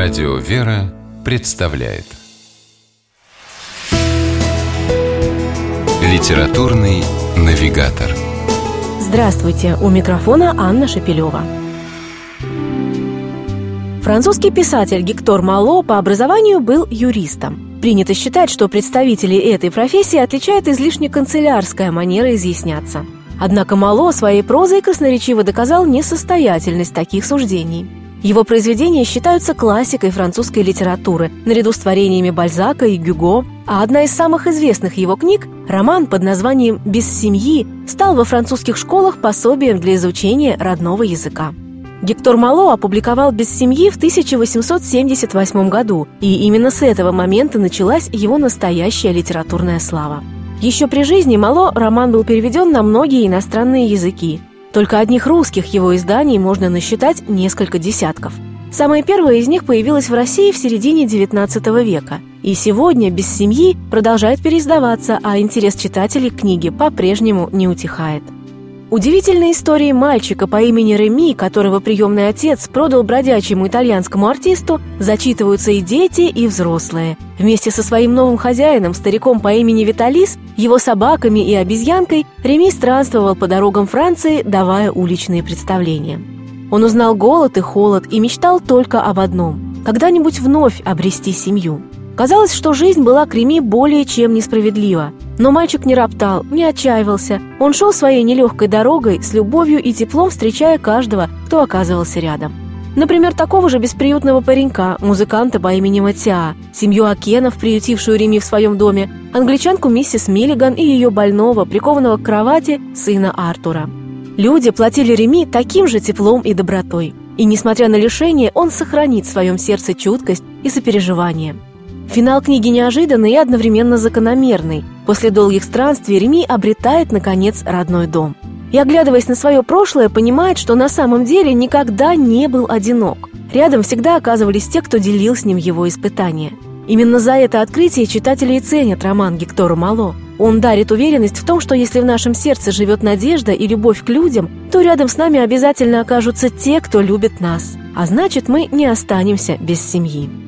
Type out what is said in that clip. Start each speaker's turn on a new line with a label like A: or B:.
A: Радио «Вера» представляет Литературный навигатор
B: Здравствуйте! У микрофона Анна Шапилева. Французский писатель Гектор Мало по образованию был юристом. Принято считать, что представители этой профессии отличает излишне канцелярская манера изъясняться. Однако Мало своей прозой красноречиво доказал несостоятельность таких суждений – его произведения считаются классикой французской литературы, наряду с творениями Бальзака и Гюго, а одна из самых известных его книг, роман под названием «Без семьи», стал во французских школах пособием для изучения родного языка. Гектор Мало опубликовал «Без семьи» в 1878 году, и именно с этого момента началась его настоящая литературная слава. Еще при жизни Мало роман был переведен на многие иностранные языки, только одних русских его изданий можно насчитать несколько десятков. Самое первое из них появилось в России в середине XIX века. И сегодня «Без семьи» продолжает переиздаваться, а интерес читателей к книге по-прежнему не утихает. Удивительные истории мальчика по имени Реми, которого приемный отец продал бродячему итальянскому артисту, зачитываются и дети, и взрослые. Вместе со своим новым хозяином, стариком по имени Виталис, его собаками и обезьянкой, Реми странствовал по дорогам Франции, давая уличные представления. Он узнал голод и холод и мечтал только об одном – когда-нибудь вновь обрести семью – Казалось, что жизнь была к Реми более чем несправедлива. Но мальчик не роптал, не отчаивался. Он шел своей нелегкой дорогой, с любовью и теплом встречая каждого, кто оказывался рядом. Например, такого же бесприютного паренька, музыканта по имени Матиа, семью Акенов, приютившую Реми в своем доме, англичанку миссис Миллиган и ее больного, прикованного к кровати, сына Артура. Люди платили Реми таким же теплом и добротой. И, несмотря на лишение, он сохранит в своем сердце чуткость и сопереживание – Финал книги неожиданный и одновременно закономерный. После долгих странствий Реми обретает, наконец, родной дом. И, оглядываясь на свое прошлое, понимает, что на самом деле никогда не был одинок. Рядом всегда оказывались те, кто делил с ним его испытания. Именно за это открытие читатели и ценят роман Гектора Мало. Он дарит уверенность в том, что если в нашем сердце живет надежда и любовь к людям, то рядом с нами обязательно окажутся те, кто любит нас. А значит, мы не останемся без семьи.